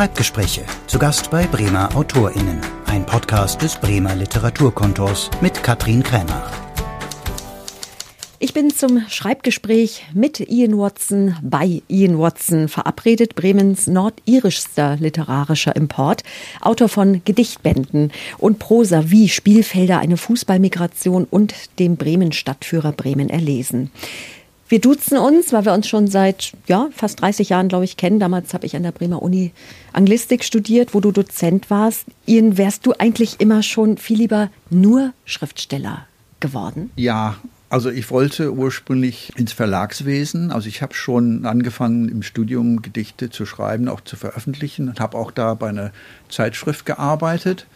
Schreibgespräche. Zu Gast bei Bremer AutorInnen. Ein Podcast des Bremer Literaturkontors mit Katrin Krämer. Ich bin zum Schreibgespräch mit Ian Watson bei Ian Watson verabredet, Bremens nordirischster literarischer Import, Autor von Gedichtbänden und Prosa wie Spielfelder, eine Fußballmigration und dem Bremen-Stadtführer Bremen erlesen. Wir duzen uns, weil wir uns schon seit ja, fast 30 Jahren, glaube ich, kennen. Damals habe ich an der Bremer Uni Anglistik studiert, wo du Dozent warst. Ian, wärst du eigentlich immer schon viel lieber nur Schriftsteller geworden? Ja, also ich wollte ursprünglich ins Verlagswesen. Also ich habe schon angefangen im Studium Gedichte zu schreiben, auch zu veröffentlichen und habe auch da bei einer Zeitschrift gearbeitet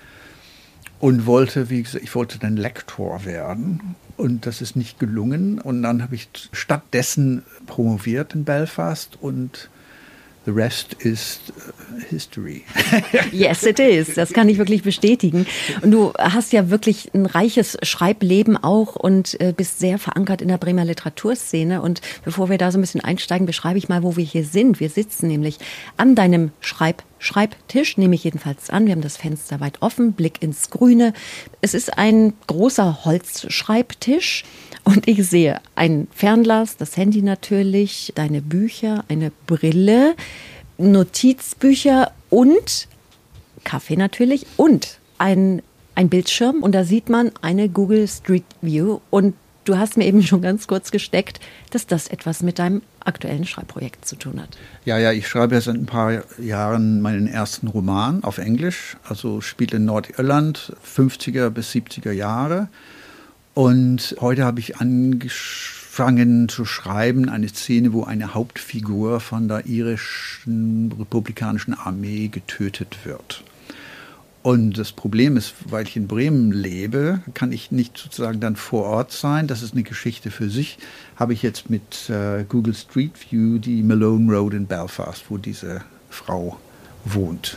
und wollte, wie gesagt, ich wollte dann Lektor werden und das ist nicht gelungen und dann habe ich stattdessen promoviert in Belfast und The rest is uh, history. yes, it is. Das kann ich wirklich bestätigen. Und du hast ja wirklich ein reiches Schreibleben auch und äh, bist sehr verankert in der Bremer Literaturszene. Und bevor wir da so ein bisschen einsteigen, beschreibe ich mal, wo wir hier sind. Wir sitzen nämlich an deinem Schreib Schreibtisch, nehme ich jedenfalls an. Wir haben das Fenster weit offen, Blick ins Grüne. Es ist ein großer Holzschreibtisch und ich sehe ein Fernglas, das Handy natürlich, deine Bücher, eine Brille, Notizbücher und Kaffee natürlich und ein, ein Bildschirm und da sieht man eine Google Street View und du hast mir eben schon ganz kurz gesteckt, dass das etwas mit deinem aktuellen Schreibprojekt zu tun hat. Ja, ja, ich schreibe seit ein paar Jahren meinen ersten Roman auf Englisch, also spielt in Nordirland, 50er bis 70er Jahre. Und heute habe ich angefangen zu schreiben, eine Szene, wo eine Hauptfigur von der irischen republikanischen Armee getötet wird. Und das Problem ist, weil ich in Bremen lebe, kann ich nicht sozusagen dann vor Ort sein. Das ist eine Geschichte für sich. Habe ich jetzt mit äh, Google Street View die Malone Road in Belfast, wo diese Frau wohnt.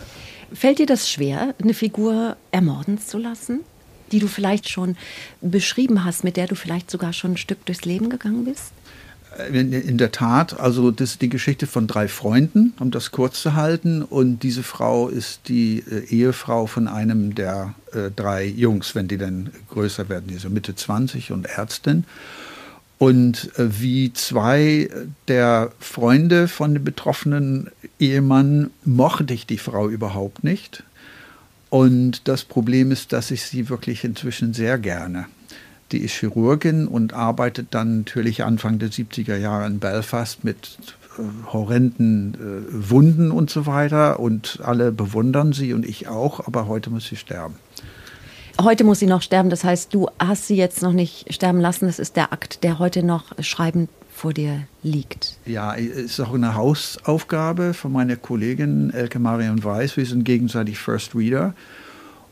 Fällt dir das schwer, eine Figur ermorden zu lassen? die du vielleicht schon beschrieben hast, mit der du vielleicht sogar schon ein Stück durchs Leben gegangen bist? In, der Tat, also das ist die Geschichte von drei Freunden, um das kurz zu halten. Und diese Frau ist die äh, Ehefrau von einem der äh, drei Jungs, wenn die dann größer werden, die so Mitte 20 und Ärztin. Und äh, wie zwei der Freunde von dem betroffenen Ehemann mochte ich die Frau überhaupt nicht. Und das Problem ist, dass ich sie wirklich inzwischen sehr gerne. Die ist Chirurgin und arbeitet dann natürlich Anfang der 70er Jahre in Belfast mit äh, horrenden äh, Wunden und so weiter. Und alle bewundern sie und ich auch, aber heute muss sie sterben. Heute muss sie noch sterben, das heißt, du hast sie jetzt noch nicht sterben lassen. Das ist der Akt, der heute noch schreiben vor dir liegt. Ja, es ist auch eine Hausaufgabe von meiner Kollegin Elke Marion Weiß. Wir sind gegenseitig First Reader.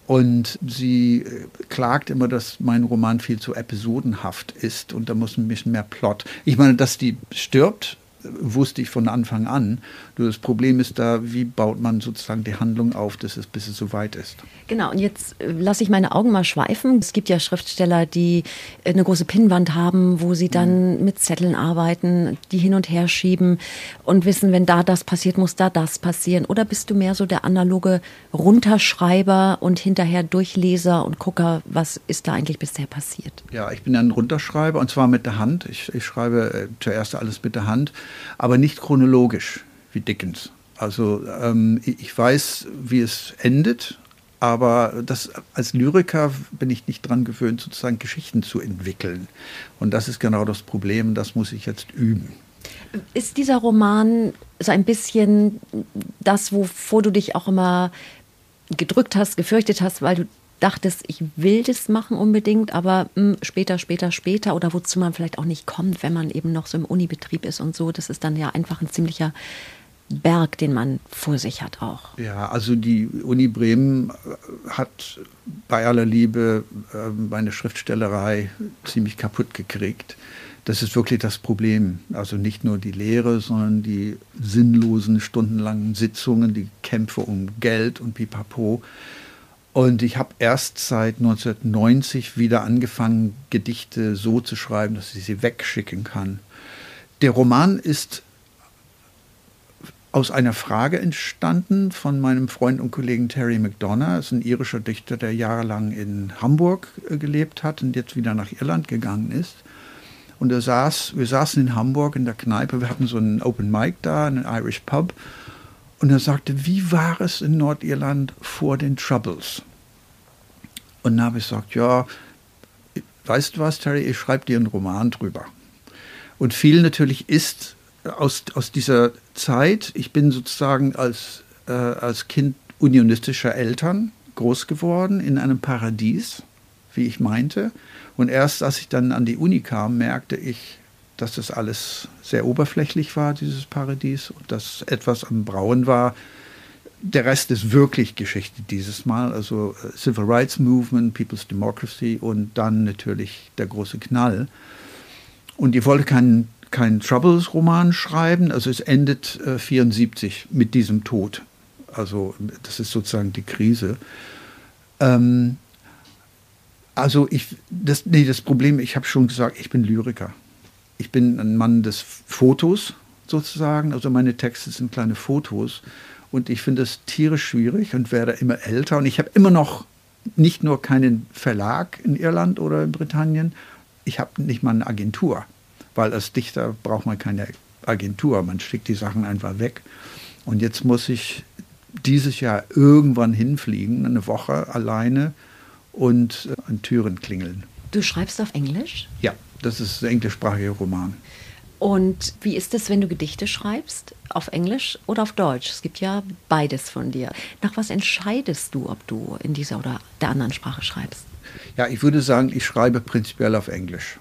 Und sie äh, klagt immer, dass mein Roman viel zu episodenhaft ist und da muss ein bisschen mehr Plot. Ich meine, dass die stirbt, wusste ich von Anfang an. Nur das Problem ist da, wie baut man sozusagen die Handlung auf, dass es, bis es soweit ist. Genau, und jetzt äh, lasse ich meine Augen mal schweifen. Es gibt ja Schriftsteller, die äh, eine große Pinnwand haben, wo sie dann mhm. mit Zetteln arbeiten, die hin und her schieben und wissen, wenn da das passiert, muss da das passieren. Oder bist du mehr so der analoge Runterschreiber und hinterher Durchleser und Gucker, was ist da eigentlich bisher passiert? Ja, ich bin ein Runterschreiber und zwar mit der Hand. Ich, ich schreibe äh, zuerst alles mit der Hand aber nicht chronologisch wie Dickens. Also ähm, ich weiß, wie es endet, aber das, als Lyriker bin ich nicht dran gewöhnt, sozusagen Geschichten zu entwickeln. Und das ist genau das Problem, das muss ich jetzt üben. Ist dieser Roman so ein bisschen das, wovor du dich auch immer gedrückt hast, gefürchtet hast, weil du dachtest, ich will das machen unbedingt, aber mh, hm, später, später, später oder wozu man vielleicht auch nicht kommt, wenn man eben noch so im Unibetrieb ist und so, das ist dann ja einfach ein ziemlicher Berg, den man vor sich hat auch. Ja, also die Uni Bremen äh, hat bei aller Liebe äh, meine Schriftstellerei ziemlich kaputt gekriegt. Das ist wirklich das Problem. Also nicht nur die Lehre, sondern die sinnlosen, stundenlangen Sitzungen, die Kämpfe um Geld und Pipapo. Und ich habe erst seit 1990 wieder angefangen, Gedichte so zu schreiben, dass ich sie wegschicken kann. Der Roman ist aus einer Frage entstanden von meinem Freund und Kollegen Terry McDonough. Ist ein irischer Dichter, der jahrelang in Hamburg äh, gelebt hat und jetzt wieder nach Irland gegangen ist. Und er saß, wir saßen in Hamburg in der Kneipe, wir hatten so einen Open Mic da, einen Irish Pub. Und er sagte, wie war es in Nordirland vor den Troubles? Und dann habe ich gesagt, ja, weißt du was, Terry, ich schreibe dir einen Roman drüber. Und viel natürlich ist aus, aus dieser Zeit, ich bin sozusagen als, äh, als Kind unionistischer Eltern groß geworden in einem Paradies, wie ich meinte. Und erst als ich dann an die Uni kam, merkte ich, dass das alles sehr oberflächlich war, dieses Paradies, und dass etwas am Brauen war. Der Rest ist wirklich Geschichte dieses Mal, also äh, Civil Rights Movement, People's Democracy und dann natürlich der große Knall. Und ich wollte keinen keinen Troubles-Roman schreiben, also es endet äh, 74 mit diesem Tod. Also das ist sozusagen die Krise. Ähm, also ich, das, nee, das Problem, ich habe schon gesagt, ich bin Lyriker. Ich bin ein Mann des Fotos sozusagen. Also meine Texte sind kleine Fotos. Und ich finde das tierisch schwierig und werde immer älter. Und ich habe immer noch nicht nur keinen Verlag in Irland oder in Britannien, ich habe nicht mal eine Agentur. Weil als Dichter braucht man keine Agentur. Man schickt die Sachen einfach weg. Und jetzt muss ich dieses Jahr irgendwann hinfliegen, eine Woche alleine und äh, an Türen klingeln. Du schreibst auf Englisch? Ja, das ist ein englischsprachiger Roman. Und wie ist es, wenn du Gedichte schreibst? Auf Englisch oder auf Deutsch? Es gibt ja beides von dir. Nach was entscheidest du, ob du in dieser oder der anderen Sprache schreibst? Ja, ich würde sagen, ich schreibe prinzipiell auf Englisch.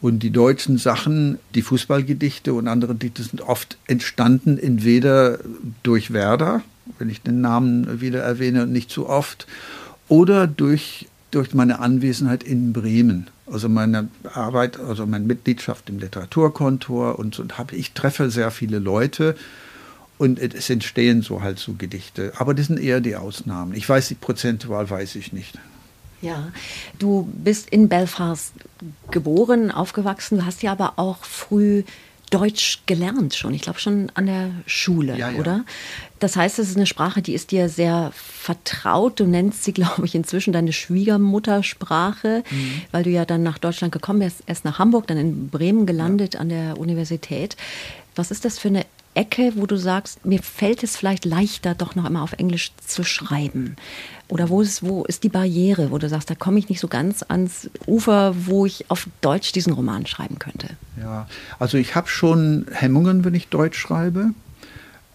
Und die deutschen Sachen, die Fußballgedichte und andere Gedichte sind oft entstanden, entweder durch Werder, wenn ich den Namen wieder erwähne, nicht zu oft, oder durch, durch meine Anwesenheit in Bremen. Also meine Arbeit, also meine Mitgliedschaft im Literaturkontor und so. Und hab, ich treffe sehr viele Leute und es entstehen so halt so Gedichte. Aber das sind eher die Ausnahmen. Ich weiß, die prozentual weiß ich nicht. Ja, du bist in Belfast geboren, aufgewachsen, du hast ja aber auch früh Deutsch gelernt schon. Ich glaube schon an der Schule, ja, ja. oder? Das heißt, es ist eine Sprache, die ist dir sehr vertraut. Du nennst sie, glaube ich, inzwischen deine Schwiegermuttersprache, mhm. weil du ja dann nach Deutschland gekommen bist, erst nach Hamburg, dann in Bremen gelandet ja. an der Universität. Was ist das für eine Ecke, wo du sagst, mir fällt es vielleicht leichter, doch noch immer auf Englisch zu schreiben? Oder wo ist, wo ist die Barriere, wo du sagst, da komme ich nicht so ganz ans Ufer, wo ich auf Deutsch diesen Roman schreiben könnte? Ja, also ich habe schon Hemmungen, wenn ich Deutsch schreibe.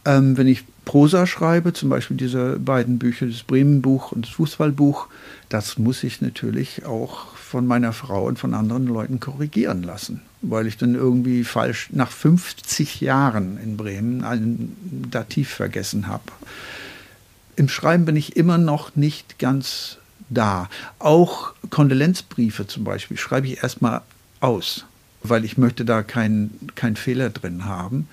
Ähm, wenn ich Prosa schreibe, zum Beispiel diese beiden Bücher, das Bremen-Buch und das Fußballbuch, das muss ich natürlich auch von meiner Frau und von anderen Leuten korrigieren lassen, weil ich dann irgendwie falsch nach 50 Jahren in Bremen ein Dativ vergessen habe im Schreiben bin ich immer noch nicht ganz da. Auch Kondolenzbriefe zum Beispiel schreibe ich erstmal aus, weil ich möchte da keinen kein Fehler drin haben.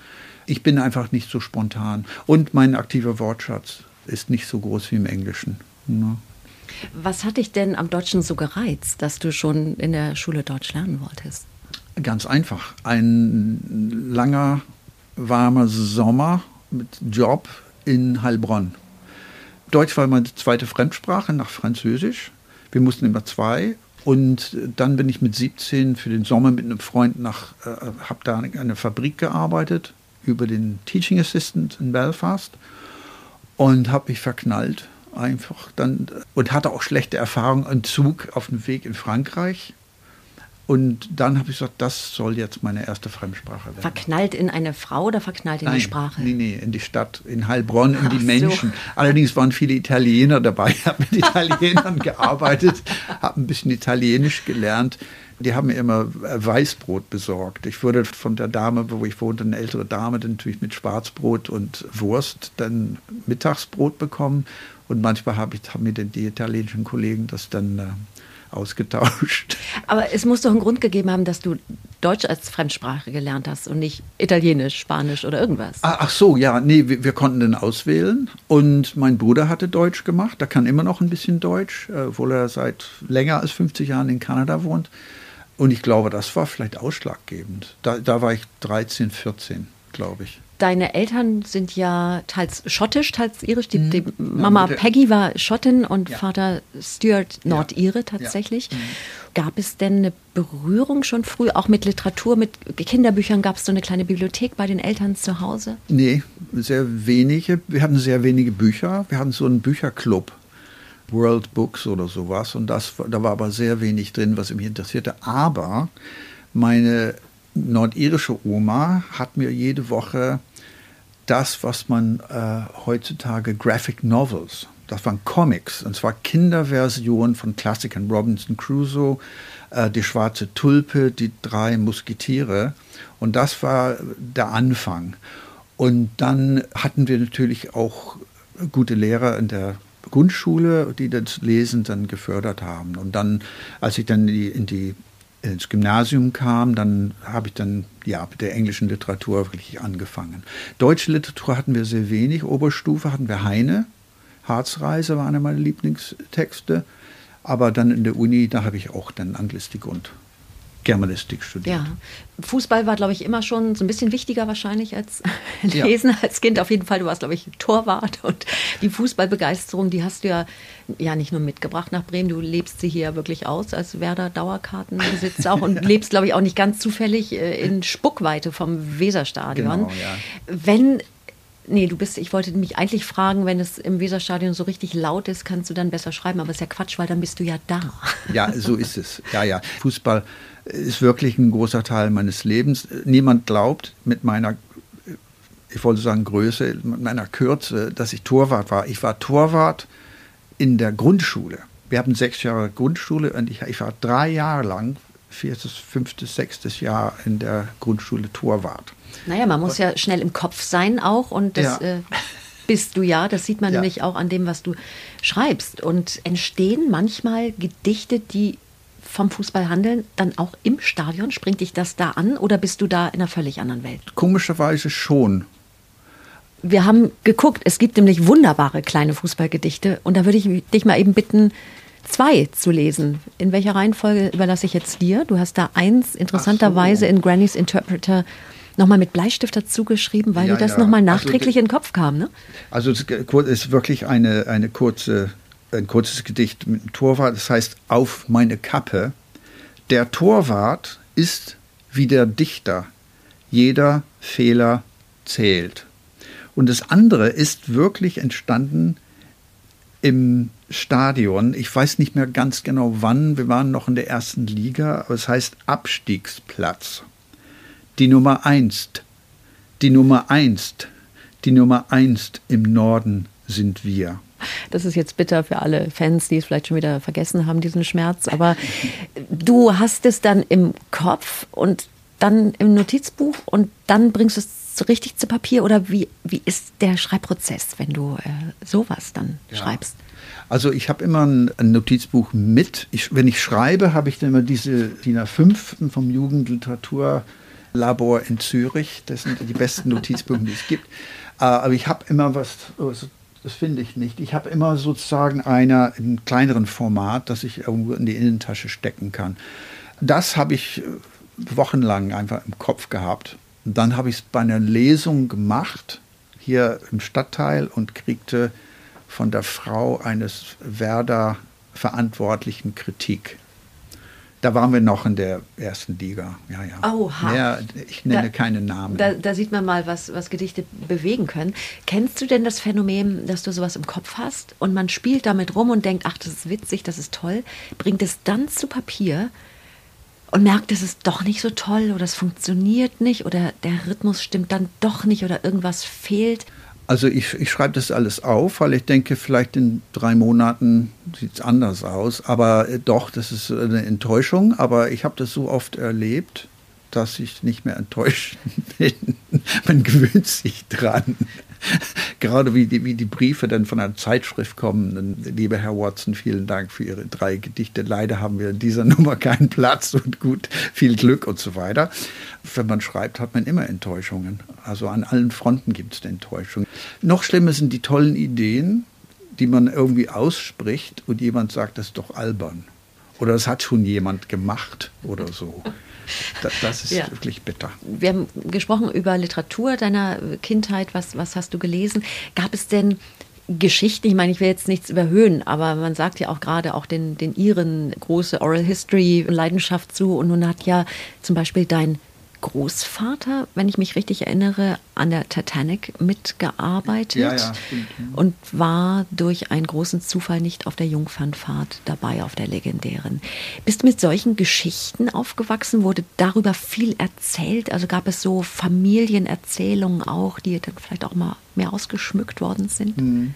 Ich bin einfach nicht so spontan. Und mein aktiver Wortschatz ist nicht so groß wie im Englischen. Ne? Was hat dich denn am Deutschen so gereizt, dass du schon in der Schule Deutsch lernen wolltest? Ganz einfach. Ein langer, warmer Sommer mit Job in Heilbronn. Deutsch war meine zweite Fremdsprache nach Französisch. Wir mussten immer zwei. Und dann bin ich mit 17 für den Sommer mit einem Freund nach, äh, habe da in einer Fabrik gearbeitet, über den Teaching Assistant in Belfast und habe mich verknallt einfach dann und hatte auch schlechte Erfahrungen im Zug auf dem Weg in Frankreich und dann habe ich gesagt, das soll jetzt meine erste Fremdsprache werden. Verknallt in eine Frau oder verknallt in Nein, die Sprache? Nee, nee, in die Stadt, in Heilbronn, in die Ach Menschen. So. Allerdings waren viele Italiener dabei. Ich habe mit Italienern gearbeitet, habe ein bisschen Italienisch gelernt. Die haben mir immer Weißbrot besorgt. Ich wurde von der Dame, wo ich wohnte, eine ältere Dame, dann natürlich mit Schwarzbrot und Wurst dann Mittagsbrot bekommen. Und manchmal habe ich, haben mir die italienischen Kollegen das dann äh, ausgetauscht. Aber es muss doch einen Grund gegeben haben, dass du Deutsch als Fremdsprache gelernt hast und nicht Italienisch, Spanisch oder irgendwas. Ah, ach so, ja, nee, wir, wir, konnten den auswählen und mein Bruder hatte Deutsch gemacht, der kann immer noch ein bisschen Deutsch, äh, obwohl er seit länger als 50 Jahren in Kanada wohnt. Und ich glaube, das war vielleicht ausschlaggebend. Da, da war ich 13, 14. glaube ich. Deine Eltern sind ja teils schottisch, teils irisch. Die, die Mama Peggy war Schottin und ja. Vater Stuart Nordire tatsächlich. Ja. Mhm. Gab es denn eine Berührung schon früh, auch mit Literatur, mit Kinderbüchern? Gab es so eine kleine Bibliothek bei den Eltern zu Hause? Nee, sehr wenige. Wir hatten sehr wenige Bücher. Wir hatten so einen Bücherclub. World Books oder sowas. Und das, da war aber sehr wenig drin, was mich interessierte. Aber meine nordirische Oma hat mir jede Woche das, was man äh, heutzutage Graphic Novels, das waren Comics, und zwar Kinderversionen von Klassikern, Robinson Crusoe, äh, Die schwarze Tulpe, Die drei Musketiere. Und das war der Anfang. Und dann hatten wir natürlich auch gute Lehrer in der Grundschule, die das Lesen dann gefördert haben. Und dann, als ich dann in die, in die ins Gymnasium kam, dann habe ich dann ja mit der englischen Literatur wirklich angefangen. Deutsche Literatur hatten wir sehr wenig. Oberstufe hatten wir Heine. Harzreise war einer meiner Lieblingstexte. Aber dann in der Uni, da habe ich auch dann Anglistik und Germanistik studiert. Ja, Fußball war, glaube ich, immer schon so ein bisschen wichtiger wahrscheinlich als Lesen ja. als Kind. Auf jeden Fall, du warst, glaube ich, Torwart und die Fußballbegeisterung, die hast du ja, ja nicht nur mitgebracht nach Bremen, du lebst sie hier wirklich aus als Werder Dauerkartenbesitzer auch und lebst, glaube ich, auch nicht ganz zufällig äh, in Spuckweite vom Weserstadion. Genau, ja. Wenn Nee, du bist, ich wollte mich eigentlich fragen, wenn es im Weserstadion so richtig laut ist, kannst du dann besser schreiben, aber ist ja Quatsch, weil dann bist du ja da. Ja, so ist es. Ja, ja. Fußball ist wirklich ein großer Teil meines Lebens. Niemand glaubt mit meiner, ich wollte sagen Größe, mit meiner Kürze, dass ich Torwart war. Ich war Torwart in der Grundschule. Wir haben sechs Jahre Grundschule und ich, ich war drei Jahre lang, viertes, fünftes, sechstes Jahr in der Grundschule Torwart. Naja, man muss ja schnell im Kopf sein auch und das ja. äh, bist du ja. Das sieht man ja. nämlich auch an dem, was du schreibst. Und entstehen manchmal Gedichte, die vom Fußball handeln, dann auch im Stadion? Springt dich das da an oder bist du da in einer völlig anderen Welt? Komischerweise schon. Wir haben geguckt, es gibt nämlich wunderbare kleine Fußballgedichte und da würde ich dich mal eben bitten, zwei zu lesen. In welcher Reihenfolge überlasse ich jetzt dir? Du hast da eins interessanterweise so. in Granny's Interpreter nochmal mit Bleistift dazu geschrieben, weil ja, dir das ja. nochmal also nachträglich also, in den Kopf kam, ne? Also es ist wirklich eine, eine kurze ein kurzes Gedicht mit dem Torwart, das heißt Auf meine Kappe. Der Torwart ist wie der Dichter. Jeder Fehler zählt. Und das andere ist wirklich entstanden im Stadion. Ich weiß nicht mehr ganz genau wann. Wir waren noch in der ersten Liga, aber es heißt Abstiegsplatz. Die Nummer eins, die Nummer eins, die Nummer eins im Norden sind wir. Das ist jetzt bitter für alle Fans, die es vielleicht schon wieder vergessen haben, diesen Schmerz. Aber du hast es dann im Kopf und dann im Notizbuch und dann bringst du es so richtig zu Papier oder wie, wie ist der Schreibprozess, wenn du äh, sowas dann ja. schreibst? Also ich habe immer ein, ein, Notizbuch mit. Ich, wenn ich schreibe, habe ich dann immer diese DIN A5 vom Jugendliteraturlabor in Zürich. Das sind die besten Notizbücher, die es gibt. Äh, aber ich habe immer was, das finde ich nicht. Ich habe immer sozusagen einer in kleineren Format, das ich irgendwo in die Innentasche stecken kann. Das habe ich äh, wochenlang einfach im Kopf gehabt. Und dann habe ich es bei einer Lesung gemacht, hier im Stadtteil, und kriegte von der Frau eines Werder-Verantwortlichen Kritik. Da waren wir noch in der ersten Liga. Ja, ja. Oha. Mehr, ich nenne da, keine Namen. Da, da, sieht man mal, was, was Gedichte bewegen können. Kennst du denn das Phänomen, dass du sowas im Kopf hast und man spielt damit rum und denkt, ach, das ist witzig, das ist toll, bringt es dann zu Papier und merkt, es ist doch nicht so toll oder es funktioniert nicht oder der Rhythmus stimmt dann doch nicht oder irgendwas fehlt? Also ich, ich schreibe das alles auf, weil ich denke, vielleicht in drei Monaten sieht es anders aus. Aber äh, doch, das ist eine Enttäuschung. Aber ich habe das so oft erlebt, dass ich nicht mehr enttäuscht bin. Man gewöhnt sich dran. Gerade wie die, wie die Briefe dann von einer Zeitschrift kommen. Lieber Herr Watson, vielen Dank für Ihre drei Gedichte. Leider haben wir in dieser Nummer keinen Platz und gut, viel Glück und so weiter. Wenn man schreibt, hat man immer Enttäuschungen. Also an allen Fronten gibt es Enttäuschungen. Noch schlimmer sind die tollen Ideen, die man irgendwie ausspricht und jemand sagt, das ist doch albern. Oder es hat schon jemand gemacht oder so. Das, das ist ja. wirklich bitter. Wir haben gesprochen über Literatur deiner Kindheit. Was, was hast du gelesen? Gab es denn Geschichten, ich meine, ich will jetzt nichts überhöhen, aber man sagt ja auch gerade auch den, den Iren große Oral History Leidenschaft zu und nun hat ja zum Beispiel dein Großvater, wenn ich mich richtig erinnere, an der Titanic mitgearbeitet ja, ja, und war durch einen großen Zufall nicht auf der Jungfernfahrt dabei, auf der legendären. Bist du mit solchen Geschichten aufgewachsen? Wurde darüber viel erzählt? Also gab es so Familienerzählungen auch, die dann vielleicht auch mal mehr ausgeschmückt worden sind? Hm.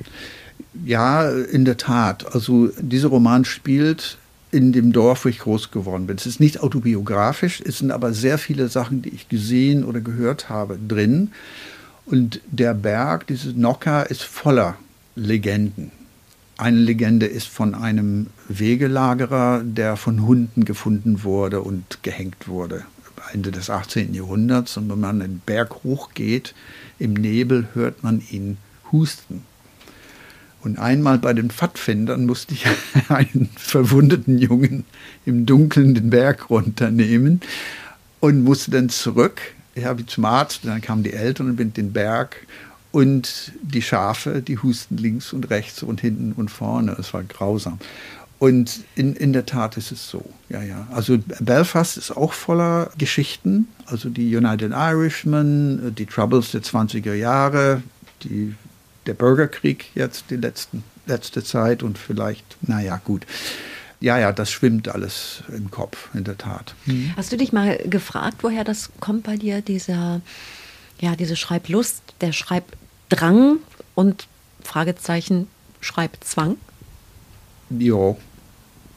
Ja, in der Tat. Also dieser Roman spielt in dem Dorf, wo ich groß geworden bin. Es ist nicht autobiografisch, es sind aber sehr viele Sachen, die ich gesehen oder gehört habe, drin. Und der Berg, dieses Nokka, ist voller Legenden. Eine Legende ist von einem Wegelagerer, der von Hunden gefunden wurde und gehängt wurde. Ende des 18. Jahrhunderts. Und wenn man den Berg hochgeht, im Nebel hört man ihn husten. Und einmal bei den Pfadfindern musste ich einen verwundeten Jungen im Dunkeln den Berg runternehmen und musste dann zurück. Ich habe zum Arzt, dann kamen die Eltern und bin den Berg und die Schafe, die husten links und rechts und hinten und vorne. Es war grausam. Und in, in der Tat ist es so, ja, ja. Also Belfast ist auch voller Geschichten. Also die United Irishmen, die Troubles der 20er Jahre, die der Bürgerkrieg jetzt die letzten, letzte Zeit und vielleicht, naja, gut. Ja, ja, das schwimmt alles im Kopf, in der Tat. Mhm. Hast du dich mal gefragt, woher das kommt bei dir, dieser, ja, diese Schreiblust, der Schreibdrang und Fragezeichen Schreibzwang? Ja,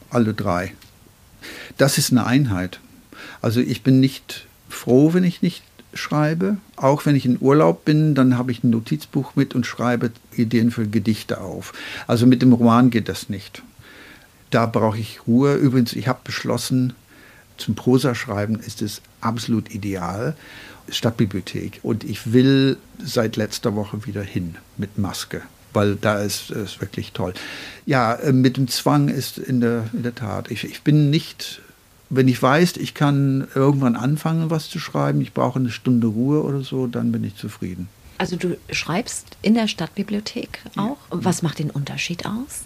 alle drei. Das ist eine Einheit. Also ich bin nicht froh, wenn ich nicht schreibe. Auch wenn ich in Urlaub bin, dann habe ich ein Notizbuch mit und schreibe Ideen für Gedichte auf. Also mit dem Roman geht das nicht. Da brauche ich Ruhe. Übrigens, ich habe beschlossen, zum Prosaschreiben ist es absolut ideal. Stadtbibliothek. Und ich will seit letzter Woche wieder hin mit Maske weil da ist es wirklich toll. Ja, äh, mit dem Zwang ist in der, in der Tat, ich, ich bin nicht wenn ich weiß, ich kann irgendwann anfangen, was zu schreiben, ich brauche eine Stunde Ruhe oder so, dann bin ich zufrieden. Also du schreibst in der Stadtbibliothek auch. Ja. Was macht den Unterschied aus?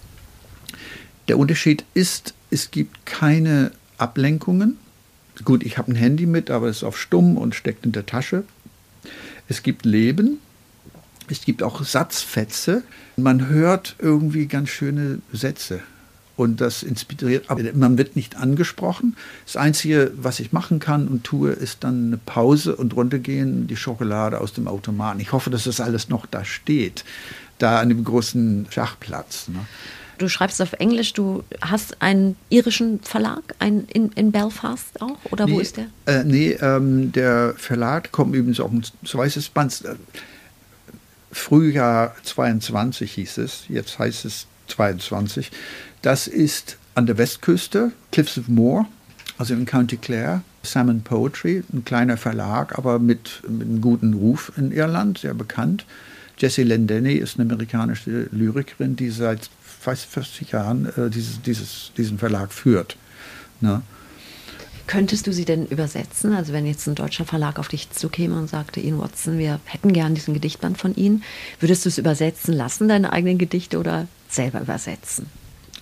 Der Unterschied ist, es gibt keine Ablenkungen. Gut, ich habe ein Handy mit, aber es ist auf stumm und steckt in der Tasche. Es gibt Leben. Es gibt auch Satzfetze. Man hört irgendwie ganz schöne Sätze und das inspiriert, aber man wird nicht angesprochen. Das Einzige, was ich machen kann und tue, ist dann eine Pause und runtergehen, die Schokolade aus dem Automaten. Ich hoffe, dass das alles noch da steht, da an dem großen Schachplatz. Ne? Du schreibst auf Englisch, du hast einen irischen Verlag einen in, in Belfast auch? Oder nee, wo ist der? Äh, nee, ähm, der Verlag kommt übrigens auch ein weißes Band. Frühjahr 22 hieß es, jetzt heißt es 22. Das ist an der Westküste, Cliffs of Moor, also in County Clare. Salmon Poetry, ein kleiner Verlag, aber mit, mit einem guten Ruf in Irland, sehr bekannt. Jessie Lendenny ist eine amerikanische Lyrikerin, die seit fast 40 Jahren äh, dieses, dieses, diesen Verlag führt. Ne? Könntest du sie denn übersetzen? Also wenn jetzt ein deutscher Verlag auf dich zukäme und sagte, Ian Watson, wir hätten gern diesen Gedichtband von Ihnen, würdest du es übersetzen lassen, deine eigenen Gedichte oder selber übersetzen?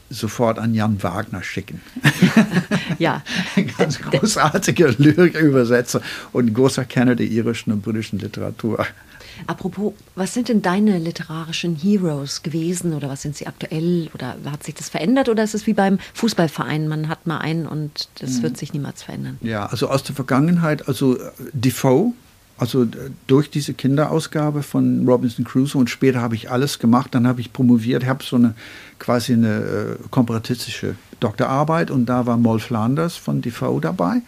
Sofort an Jan Wagner schicken. ja. Ein ganz großartiger Lyrikübersetzer und großer Kenner der irischen und britischen Literatur. Apropos, was sind denn deine literarischen Heroes gewesen oder was sind sie aktuell oder hat sich das verändert oder ist es wie beim Fußballverein, man hat mal einen und das mhm. wird sich niemals verändern? Ja, also aus der Vergangenheit, also Defoe also durch diese Kinderausgabe von Robinson Crusoe und später habe ich alles gemacht. Dann habe ich promoviert, habe so eine quasi eine äh, komparatistische Doktorarbeit und da war Moll Flanders von Defoe dabei.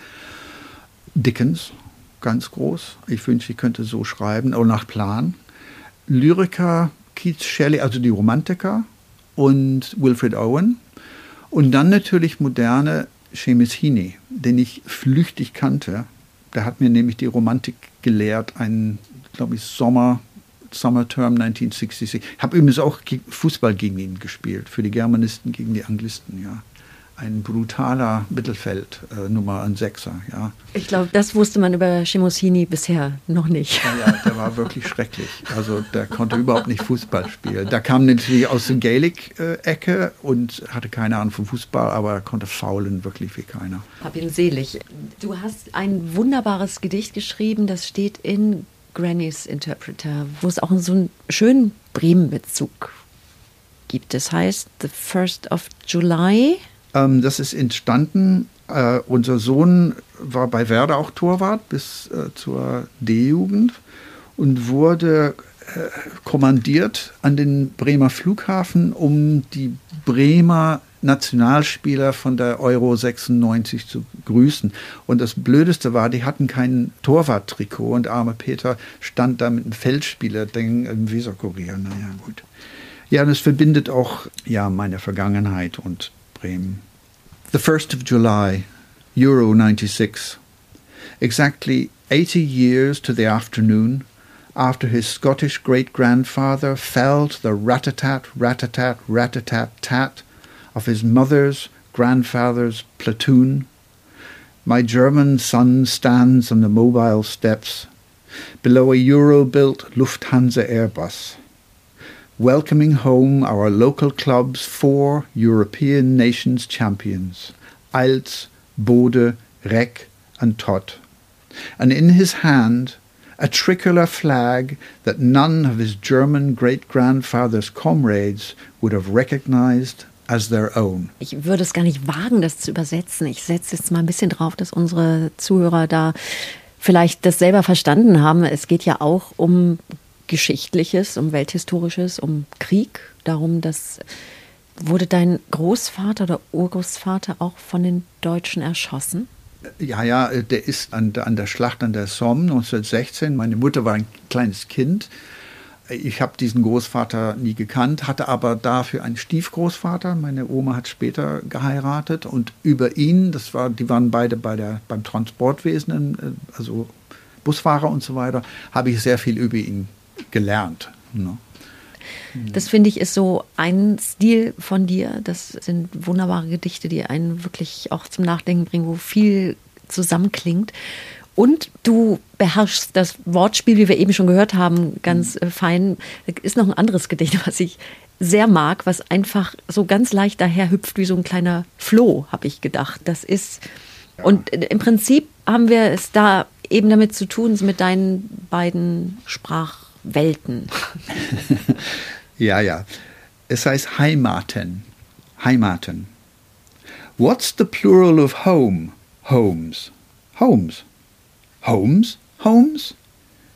Dickens, ganz groß. Ich wünsche, ich könnte so schreiben, oder nach Plan. Lyriker, Keats Shelley, also die Romantiker und Wilfred Owen. Und dann natürlich moderne Seamus Heaney, den ich flüchtig kannte der hat mir nämlich die Romantik gelehrt, einen, glaube ich, Sommer, Summer Term 1966. Ich habe übrigens auch Fußball gegen ihn gespielt, für die Germanisten gegen die Anglisten, ja. Ein brutaler Mittelfeld, äh, Nummer ein Sechser, ja. Ich glaube, das wusste man über Schimosini bisher noch nicht. Ja, ja, der war wirklich schrecklich. Also der konnte überhaupt nicht Fußball spielen. Der kam natürlich aus der Gaelic-Ecke und hatte keine Ahnung vom Fußball, aber er konnte faulen wirklich wie keiner. Hab ihn selig. Du hast ein wunderbares Gedicht geschrieben, das steht in Granny's Interpreter, wo es auch so einen schönen Bremen-Bezug gibt. Das heißt The First of July. Ähm, das ist entstanden. Äh, unser Sohn war bei Werder auch Torwart bis äh, zur D-Jugend und wurde äh, kommandiert an den Bremer Flughafen, um die Bremer Nationalspieler von der Euro 96 zu grüßen. Und das Blödeste war, die hatten kein Torwarttrikot und arme Peter stand da mit einem Feldspieler-Ding im Weserkurier. Naja, gut. Ja, und es verbindet auch ja, meine Vergangenheit und The 1st of July, Euro 96. Exactly 80 years to the afternoon after his Scottish great grandfather felled the rat-a-tat, rat-a-tat, rat-a-tat-tat of his mother's grandfather's platoon, my German son stands on the mobile steps below a Euro built Lufthansa Airbus, welcoming home our local club's four European nations champions, Alts, Bode, Reck, and Tot. And in his hand, a tricolor flag that none of his German great grandfather's comrades would have recognized as their own. Ich würde es gar nicht wagen, das zu übersetzen. Ich setze jetzt mal ein bisschen drauf, dass unsere Zuhörer da vielleicht das selber verstanden haben. Es geht ja auch um Geschichtliches, um Welthistorisches, um Krieg, darum, dass wurde dein Großvater oder Urgroßvater auch von den Deutschen erschossen? Ja, ja, der ist an, an der Schlacht an der Somme 1916. Meine Mutter war ein kleines Kind ich habe diesen Großvater nie gekannt, hatte aber dafür einen Stiefgroßvater. Meine Oma hat später geheiratet und über ihn, das war, die waren beide bei der, beim Transportwesen, äh, also Busfahrer und so weiter, habe ich sehr viel über ihn gelernt. Ne? Das finde ich ist so ein Stil von dir. Das sind wunderbare Gedichte, die einen wirklich auch zum Nachdenken bringen, wo viel zusammenklingt. Und du beherrschst das Wortspiel, wie wir eben schon gehört haben, ganz mhm. fein. Ist noch ein anderes Gedicht, was ich sehr mag, was einfach so ganz leicht daher hüpft wie so ein kleiner Floh, habe ich gedacht. Das ist und im Prinzip haben wir es da eben damit zu tun, mit deinen beiden Sprachwelten. ja, ja. Es heißt Heimaten. Heimaten. What's the plural of home? Homes. Homes. Holmes? Holmes?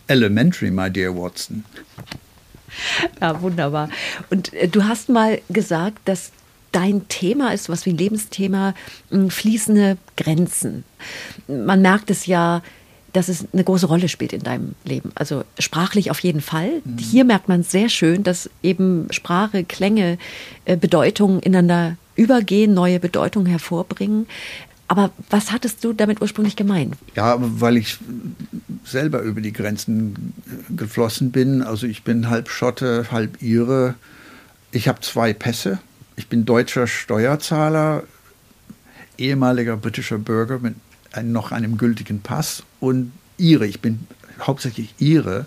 Elementary, my dear Watson. Ja, wunderbar. Und äh, du hast mal gesagt, dass dein Thema ist, was wie ein Lebensthema, hm, fließende Grenzen. Man merkt es ja, dass es eine große Rolle spielt in deinem Leben. Also sprachlich auf jeden Fall. Mhm. Hier merkt man sehr schön, dass eben Sprache, Klänge, äh, Bedeutungen ineinander übergehen, neue Bedeutungen hervorbringen. Aber was hattest du damit ursprünglich gemeint? Ja, weil ich selber über die Grenzen geflossen bin. Also ich bin halb Schotte, halb Ire. Ich habe zwei Pässe. Ich bin deutscher Steuerzahler, ehemaliger britischer Bürger mit noch einem gültigen Pass und Ire. Ich bin hauptsächlich Ire.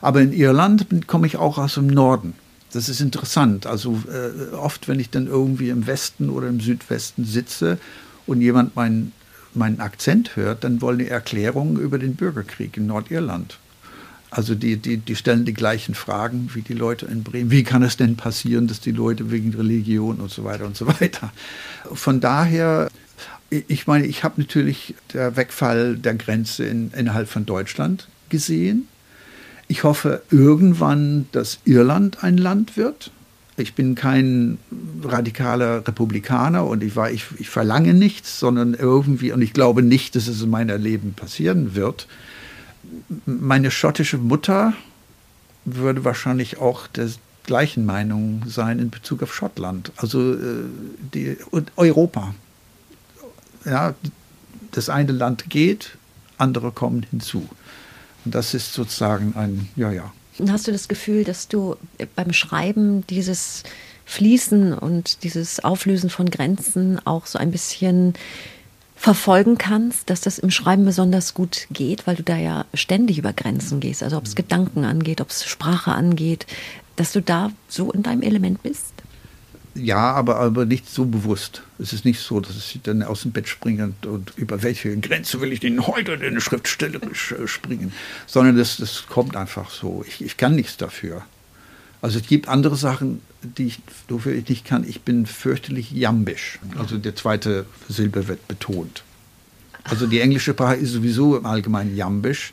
Aber in Irland komme ich auch aus dem Norden. Das ist interessant. Also äh, oft, wenn ich dann irgendwie im Westen oder im Südwesten sitze und jemand meinen, meinen Akzent hört, dann wollen die Erklärungen über den Bürgerkrieg in Nordirland. Also die, die, die stellen die gleichen Fragen wie die Leute in Bremen. Wie kann es denn passieren, dass die Leute wegen Religion und so weiter und so weiter. Von daher, ich meine, ich habe natürlich der Wegfall der Grenze in, innerhalb von Deutschland gesehen. Ich hoffe irgendwann, dass Irland ein Land wird. Ich bin kein radikaler Republikaner und ich, war, ich, ich verlange nichts, sondern irgendwie, und ich glaube nicht, dass es in meinem Leben passieren wird. Meine schottische Mutter würde wahrscheinlich auch der gleichen Meinung sein in Bezug auf Schottland, also äh, die, Europa. Ja, das eine Land geht, andere kommen hinzu. Und das ist sozusagen ein, ja, ja, Hast du das Gefühl, dass du beim Schreiben dieses Fließen und dieses Auflösen von Grenzen auch so ein bisschen verfolgen kannst, dass das im Schreiben besonders gut geht, weil du da ja ständig über Grenzen gehst, also ob es Gedanken angeht, ob es Sprache angeht, dass du da so in deinem Element bist? Ja, aber, aber nicht so bewusst. Es ist nicht so, dass ich dann aus dem Bett springe und, und über welche Grenze will ich denn heute denn schriftstellerisch äh, springen, sondern das, das kommt einfach so. Ich, ich kann nichts dafür. Also es gibt andere Sachen, die ich, wofür ich nicht kann. Ich bin fürchterlich jambisch. Also der zweite Silbe wird betont. Also die englische Sprache ist sowieso im Allgemeinen jambisch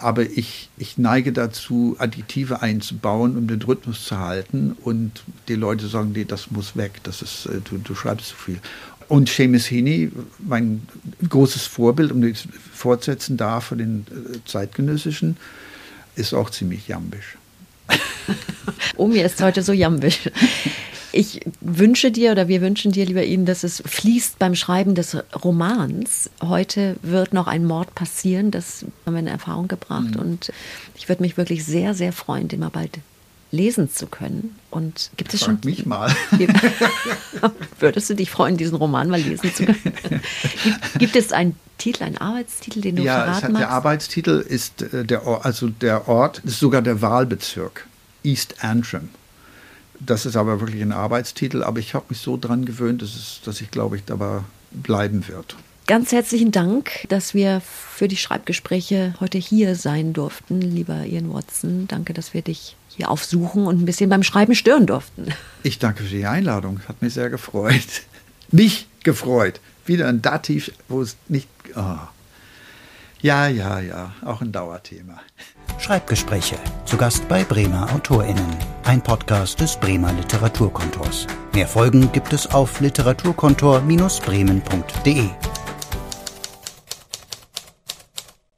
aber ich, ich neige dazu, Additive einzubauen, um den Rhythmus zu halten. Und die Leute sagen, nee, das muss weg, das ist, äh, du, du schreibst zu viel. Und Seamus Heaney, mein großes Vorbild, um das fortsetzen darf von den äh, zeitgenössischen, ist auch ziemlich jambisch. Omi ist heute so jambisch. Ich wünsche dir oder wir wünschen dir, lieber Ihnen, dass es fließt beim Schreiben des Romans. Heute wird noch ein Mord passieren, das haben wir in Erfahrung gebracht. Mhm. Und ich würde mich wirklich sehr, sehr freuen, den mal bald lesen zu können. Und gibt es Frag schon. mich mal. Würdest du dich freuen, diesen Roman mal lesen zu können? gibt, gibt es einen Titel, einen Arbeitstitel, den du ja, verraten hat, magst? Der Arbeitstitel ist äh, der Ort, also der Ort ist sogar der Wahlbezirk East Antrim. Das ist aber wirklich ein Arbeitstitel, aber ich habe mich so dran gewöhnt, dass, es, dass ich glaube ich dabei bleiben wird. Ganz herzlichen Dank, dass wir für die Schreibgespräche heute hier sein durften, lieber Ian Watson. Danke, dass wir dich hier aufsuchen und ein bisschen beim Schreiben stören durften. Ich danke für die Einladung. Hat mich sehr gefreut. Mich gefreut. Wieder ein Dativ, wo es nicht. Oh. Ja, ja, ja, auch ein Dauerthema. Schreibgespräche. Zu Gast bei Bremer AutorInnen. Ein Podcast des Bremer Literaturkontors. Mehr Folgen gibt es auf literaturkontor-bremen.de.